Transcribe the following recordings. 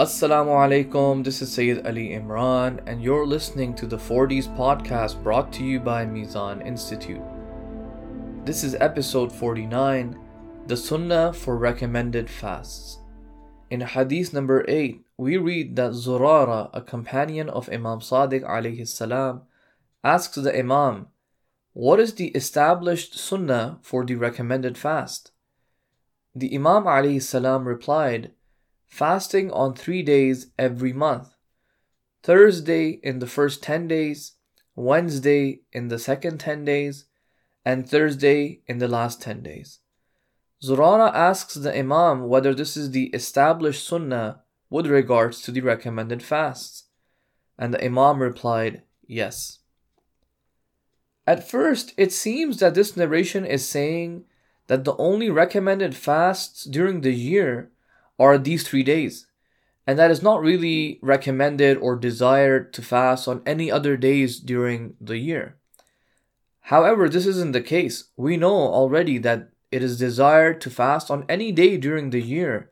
Assalamu alaikum, this is Sayyid Ali Imran, and you're listening to the 40s podcast brought to you by Mizan Institute. This is episode 49 The Sunnah for Recommended Fasts. In Hadith number 8, we read that Zurara, a companion of Imam Sadiq alayhi salam, asks the Imam, What is the established Sunnah for the recommended fast? The Imam alayhi salam replied, fasting on three days every month Thursday in the first 10 days, Wednesday in the second 10 days, and Thursday in the last 10 days. Zurara asks the Imam whether this is the established Sunnah with regards to the recommended fasts. And the Imam replied, Yes. At first, it seems that this narration is saying that the only recommended fasts during the year are these three days. And that is not really recommended or desired to fast on any other days during the year. However, this isn't the case. We know already that it is desired to fast on any day during the year,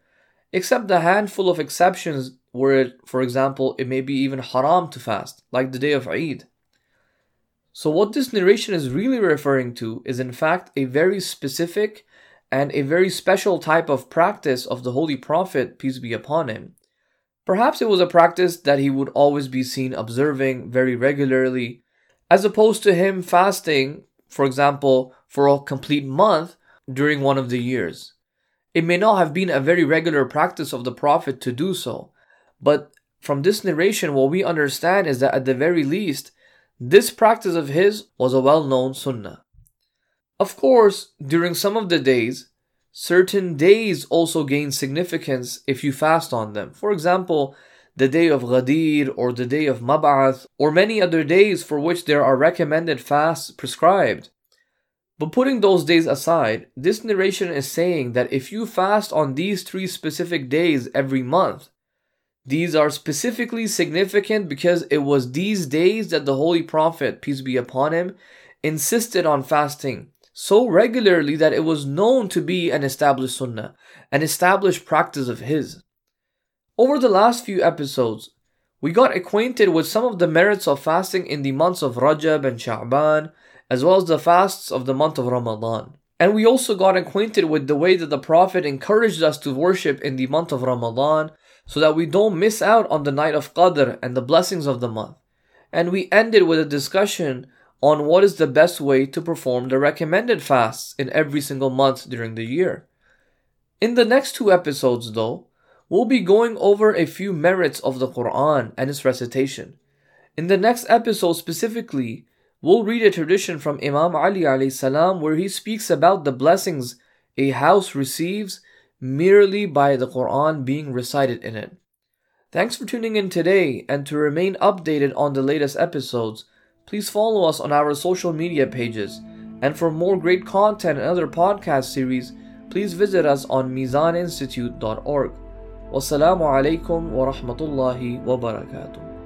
except a handful of exceptions where, for example, it may be even haram to fast, like the day of Eid. So, what this narration is really referring to is, in fact, a very specific and a very special type of practice of the Holy Prophet, peace be upon him. Perhaps it was a practice that he would always be seen observing very regularly, as opposed to him fasting, for example, for a complete month during one of the years. It may not have been a very regular practice of the Prophet to do so, but from this narration, what we understand is that at the very least, this practice of his was a well known sunnah. Of course, during some of the days, certain days also gain significance if you fast on them. For example, the day of Ghadir or the day of Mab'ath or many other days for which there are recommended fasts prescribed. But putting those days aside, this narration is saying that if you fast on these three specific days every month, these are specifically significant because it was these days that the Holy Prophet, peace be upon him, insisted on fasting so regularly that it was known to be an established sunnah, an established practice of his. Over the last few episodes, we got acquainted with some of the merits of fasting in the months of Rajab and Sha'ban, as well as the fasts of the month of Ramadan. And we also got acquainted with the way that the Prophet encouraged us to worship in the month of Ramadan so that we don't miss out on the night of Qadr and the blessings of the month. And we ended with a discussion on what is the best way to perform the recommended fasts in every single month during the year. In the next two episodes, though, we'll be going over a few merits of the Quran and its recitation. In the next episode specifically, we'll read a tradition from Imam Ali salam where he speaks about the blessings a house receives merely by the Quran being recited in it. Thanks for tuning in today and to remain updated on the latest episodes please follow us on our social media pages. And for more great content and other podcast series, please visit us on mizaninstitute.org. Wassalamu alaikum wa rahmatullahi wa barakatuh.